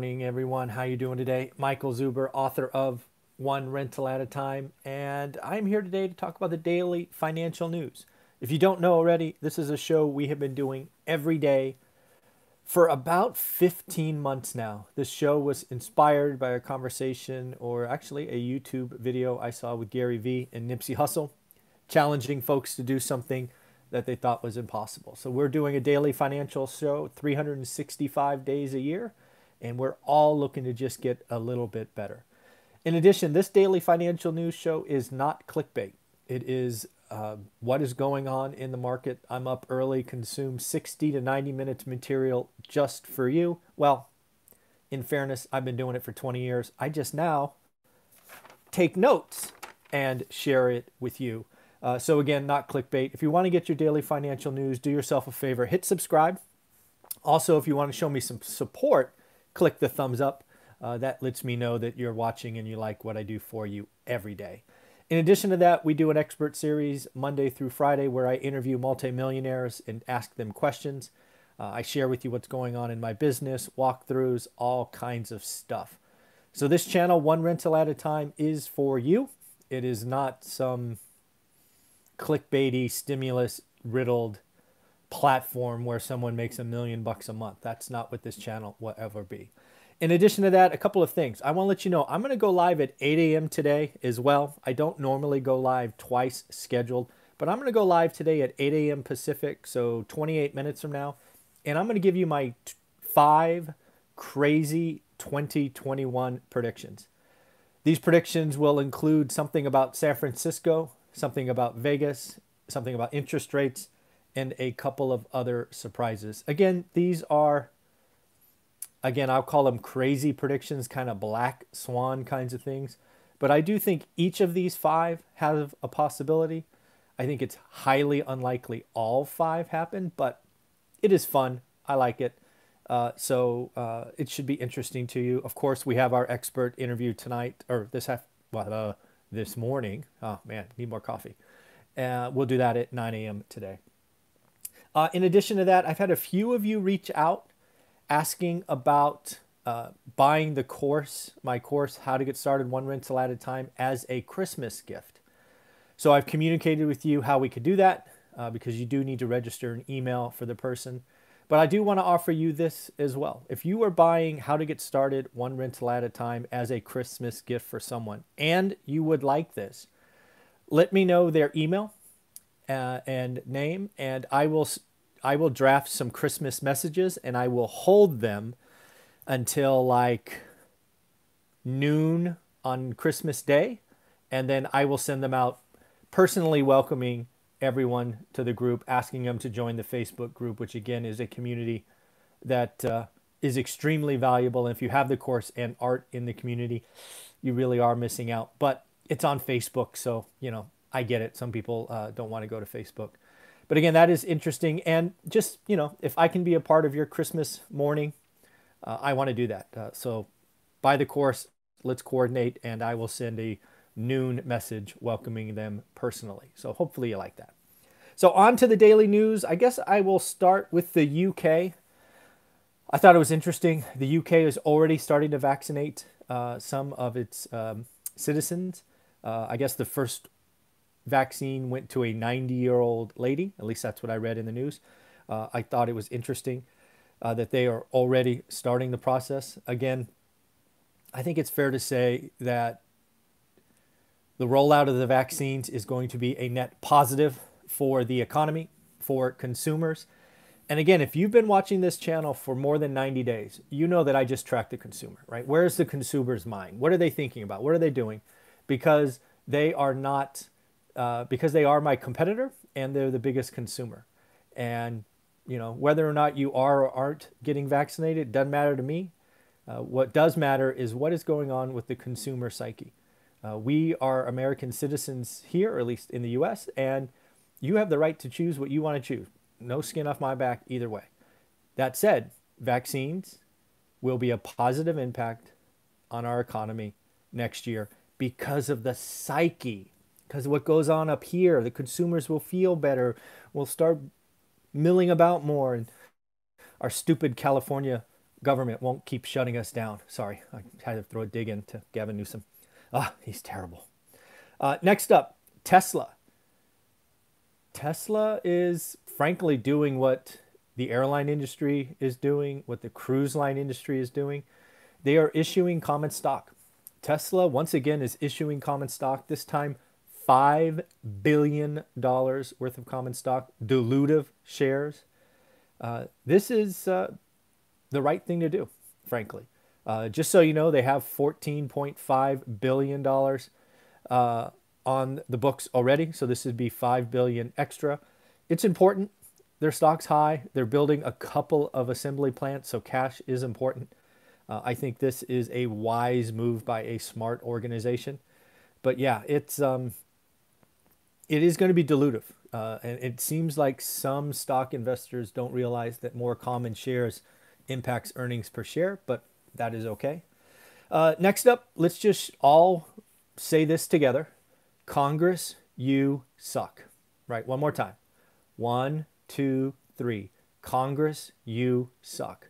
morning, everyone. How you doing today? Michael Zuber, author of One Rental at a Time, and I'm here today to talk about the daily financial news. If you don't know already, this is a show we have been doing every day for about 15 months now. This show was inspired by a conversation, or actually a YouTube video I saw with Gary Vee and Nipsey Hussle, challenging folks to do something that they thought was impossible. So we're doing a daily financial show 365 days a year and we're all looking to just get a little bit better. In addition, this daily financial news show is not clickbait. It is uh, what is going on in the market. I'm up early, consume 60 to 90 minutes material just for you. Well, in fairness, I've been doing it for 20 years. I just now take notes and share it with you. Uh, so, again, not clickbait. If you want to get your daily financial news, do yourself a favor hit subscribe. Also, if you want to show me some support, click the thumbs up. Uh, that lets me know that you're watching and you like what I do for you every day. In addition to that, we do an expert series Monday through Friday where I interview multimillionaires and ask them questions. Uh, I share with you what's going on in my business, walkthroughs, all kinds of stuff. So, this channel, One Rental at a Time, is for you. It is not some clickbaity, stimulus riddled platform where someone makes a million bucks a month. That's not what this channel will ever be. In addition to that, a couple of things. I want to let you know I'm going to go live at 8 a.m. today as well. I don't normally go live twice scheduled, but I'm going to go live today at 8 a.m. Pacific, so 28 minutes from now. And I'm going to give you my five crazy 2021 predictions. These predictions will include something about San Francisco, something about Vegas, something about interest rates, and a couple of other surprises. Again, these are, again, I'll call them crazy predictions, kind of black swan kinds of things. But I do think each of these five have a possibility. I think it's highly unlikely all five happen, but it is fun. I like it. Uh, so uh, it should be interesting to you. Of course, we have our expert interview tonight or this half, well, uh, this morning. Oh man, need more coffee. Uh, we'll do that at 9 a.m. today. Uh, in addition to that, I've had a few of you reach out asking about uh, buying the course, my course, How to Get Started One Rental at a Time, as a Christmas gift. So I've communicated with you how we could do that uh, because you do need to register an email for the person. But I do want to offer you this as well. If you are buying How to Get Started One Rental at a Time as a Christmas gift for someone and you would like this, let me know their email uh, and name, and I will I will draft some Christmas messages and I will hold them until like noon on Christmas Day, and then I will send them out personally welcoming everyone to the group, asking them to join the Facebook group, which again is a community that uh, is extremely valuable. And if you have the course and art in the community, you really are missing out. But it's on Facebook, so you know I get it. Some people uh, don't want to go to Facebook. But again, that is interesting. And just, you know, if I can be a part of your Christmas morning, uh, I want to do that. Uh, so buy the course, let's coordinate, and I will send a noon message welcoming them personally. So hopefully you like that. So on to the daily news. I guess I will start with the UK. I thought it was interesting. The UK is already starting to vaccinate uh, some of its um, citizens. Uh, I guess the first vaccine went to a 90 year old lady. At least that's what I read in the news. Uh, I thought it was interesting uh, that they are already starting the process. Again, I think it's fair to say that the rollout of the vaccines is going to be a net positive for the economy, for consumers. And again, if you've been watching this channel for more than 90 days, you know that I just track the consumer, right? Where's the consumer's mind? What are they thinking about? What are they doing? Because they are not uh, because they are my competitor and they're the biggest consumer. And you know whether or not you are or aren't getting vaccinated doesn't matter to me. Uh, what does matter is what is going on with the consumer psyche. Uh, we are American citizens here, or at least in the U.S., and you have the right to choose what you want to choose. No skin off my back either way. That said, vaccines will be a positive impact on our economy next year because of the psyche because what goes on up here, the consumers will feel better, will start milling about more, and our stupid California government won't keep shutting us down. Sorry, I had to throw a dig into Gavin Newsom. Ah, he's terrible. Uh, next up, Tesla. Tesla is frankly doing what the airline industry is doing, what the cruise line industry is doing. They are issuing common stock. Tesla, once again, is issuing common stock, this time $5 billion worth of common stock, dilutive shares. Uh, this is uh, the right thing to do, frankly. Uh, just so you know, they have $14.5 billion uh, on the books already. So this would be 5 billion extra. It's important. Their stock's high. They're building a couple of assembly plants, so cash is important. Uh, I think this is a wise move by a smart organization. But yeah, it's um, it is going to be dilutive. Uh, and it seems like some stock investors don't realize that more common shares impacts earnings per share, but that is okay. Uh, next up, let's just all say this together Congress, you suck. Right, one more time. One, two, three. Congress, you suck.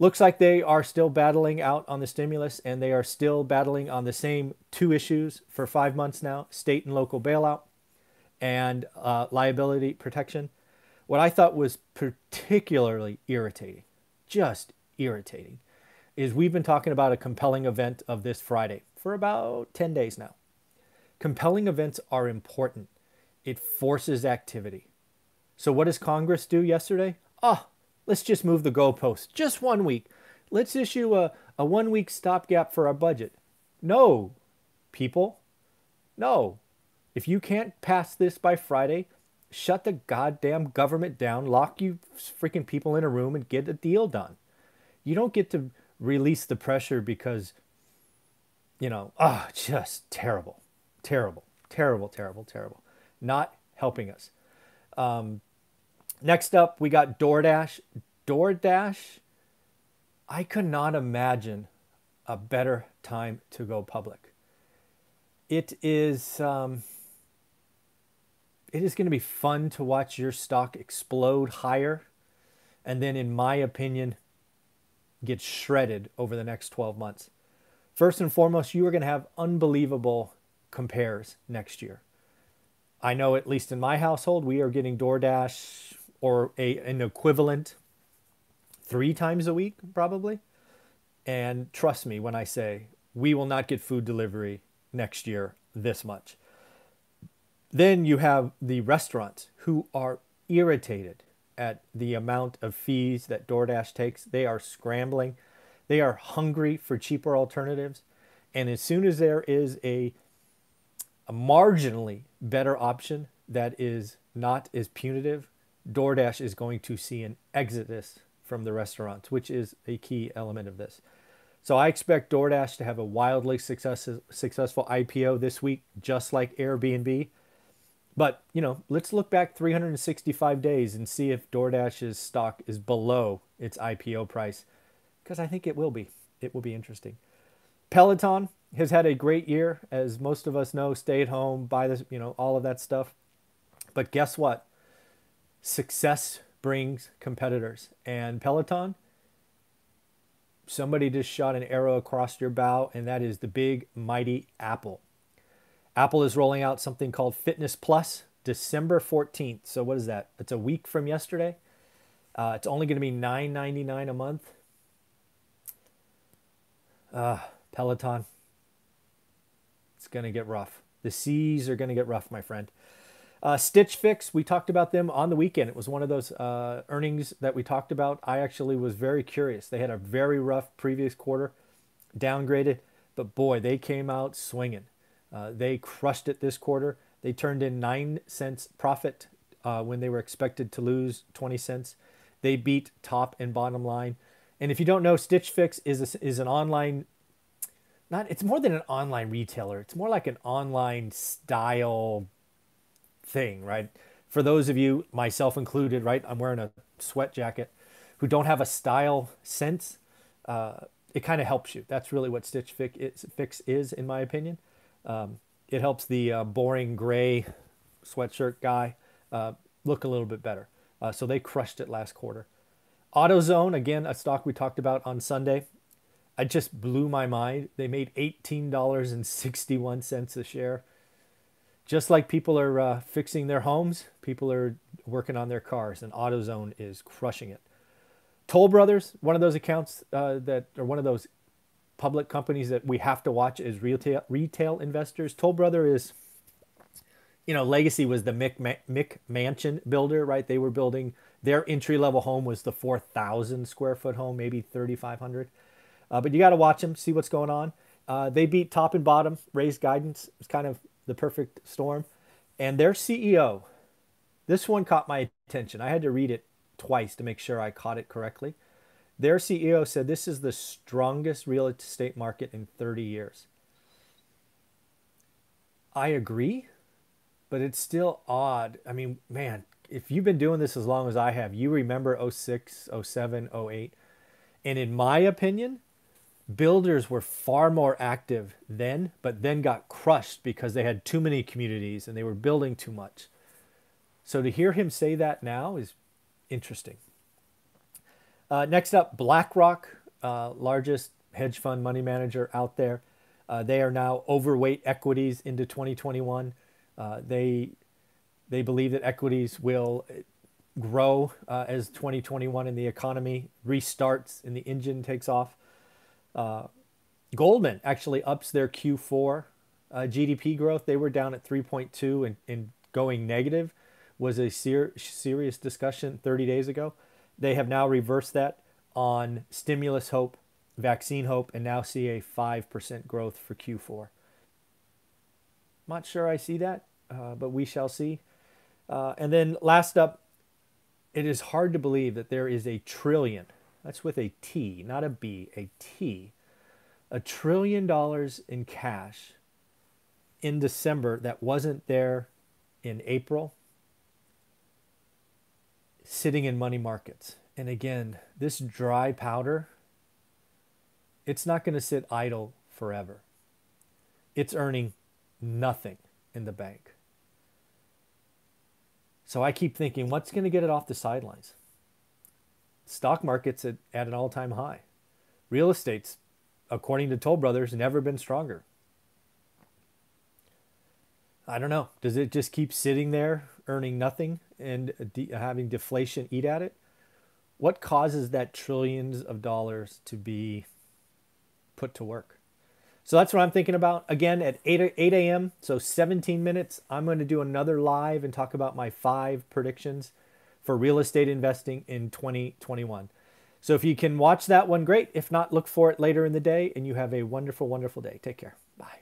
Looks like they are still battling out on the stimulus and they are still battling on the same two issues for five months now state and local bailout and uh, liability protection. What I thought was particularly irritating, just irritating, is we've been talking about a compelling event of this Friday for about 10 days now. Compelling events are important, it forces activity. So, what does Congress do yesterday? Oh, let's just move the goalpost just one week. Let's issue a, a one week stopgap for our budget. No, people, no. If you can't pass this by Friday, shut the goddamn government down, lock you freaking people in a room, and get a deal done. You don't get to release the pressure because, you know, ah, oh, just terrible, terrible, terrible, terrible, terrible. Not helping us. Um, next up, we got DoorDash. DoorDash, I could not imagine a better time to go public. It is. Um, it is going to be fun to watch your stock explode higher and then, in my opinion, get shredded over the next 12 months. First and foremost, you are going to have unbelievable compares next year. I know, at least in my household, we are getting DoorDash or a, an equivalent three times a week, probably. And trust me when I say we will not get food delivery next year this much. Then you have the restaurants who are irritated at the amount of fees that DoorDash takes. They are scrambling. They are hungry for cheaper alternatives. And as soon as there is a, a marginally better option that is not as punitive, DoorDash is going to see an exodus from the restaurants, which is a key element of this. So I expect DoorDash to have a wildly success, successful IPO this week, just like Airbnb. But, you know, let's look back 365 days and see if DoorDash's stock is below its IPO price because I think it will be. It will be interesting. Peloton has had a great year, as most of us know, stay at home, buy this, you know, all of that stuff. But guess what? Success brings competitors. And Peloton, somebody just shot an arrow across your bow, and that is the big, mighty Apple. Apple is rolling out something called Fitness Plus December 14th. So what is that? It's a week from yesterday. Uh, it's only going to be $9.99 a month. Uh, Peloton. It's going to get rough. The seas are going to get rough, my friend. Uh, Stitch Fix, we talked about them on the weekend. It was one of those uh, earnings that we talked about. I actually was very curious. They had a very rough previous quarter, downgraded, but boy, they came out swinging. Uh, they crushed it this quarter. They turned in 9 cents profit uh, when they were expected to lose 20 cents. They beat top and bottom line. And if you don't know, Stitch Fix is, a, is an online, not it's more than an online retailer. It's more like an online style thing, right? For those of you, myself included, right? I'm wearing a sweat jacket, who don't have a style sense. Uh, it kind of helps you. That's really what Stitch Fix is, Fix is, in my opinion. Um, it helps the uh, boring gray sweatshirt guy uh, look a little bit better. Uh, so they crushed it last quarter. AutoZone, again, a stock we talked about on Sunday. I just blew my mind. They made $18.61 a share. Just like people are uh, fixing their homes, people are working on their cars, and AutoZone is crushing it. Toll Brothers, one of those accounts uh, that, or one of those public companies that we have to watch as retail retail investors. Toll Brother is, you know, Legacy was the Mick, Mick Mansion builder, right? They were building their entry level home was the 4,000 square foot home, maybe 3,500. Uh, but you got to watch them, see what's going on. Uh, they beat top and bottom, raised guidance. It's kind of the perfect storm. And their CEO, this one caught my attention. I had to read it twice to make sure I caught it correctly. Their CEO said this is the strongest real estate market in 30 years. I agree, but it's still odd. I mean, man, if you've been doing this as long as I have, you remember 06, 07, 08. And in my opinion, builders were far more active then, but then got crushed because they had too many communities and they were building too much. So to hear him say that now is interesting. Uh, next up, BlackRock, uh, largest hedge fund money manager out there. Uh, they are now overweight equities into 2021. Uh, they they believe that equities will grow uh, as 2021 and the economy restarts and the engine takes off. Uh, Goldman actually ups their Q4 uh, GDP growth. They were down at 3.2 and, and going negative was a ser- serious discussion 30 days ago. They have now reversed that on stimulus hope, vaccine hope, and now see a 5% growth for Q4. Not sure I see that, uh, but we shall see. Uh, and then last up, it is hard to believe that there is a trillion, that's with a T, not a B, a T, a trillion dollars in cash in December that wasn't there in April, sitting in money markets. And again, this dry powder, it's not going to sit idle forever. It's earning nothing in the bank. So I keep thinking, what's going to get it off the sidelines? Stock market's at, at an all time high. Real estate's, according to Toll Brothers, never been stronger. I don't know. Does it just keep sitting there, earning nothing and de- having deflation eat at it? What causes that trillions of dollars to be put to work? So that's what I'm thinking about. Again, at 8, 8 a.m., so 17 minutes, I'm going to do another live and talk about my five predictions for real estate investing in 2021. So if you can watch that one, great. If not, look for it later in the day, and you have a wonderful, wonderful day. Take care. Bye.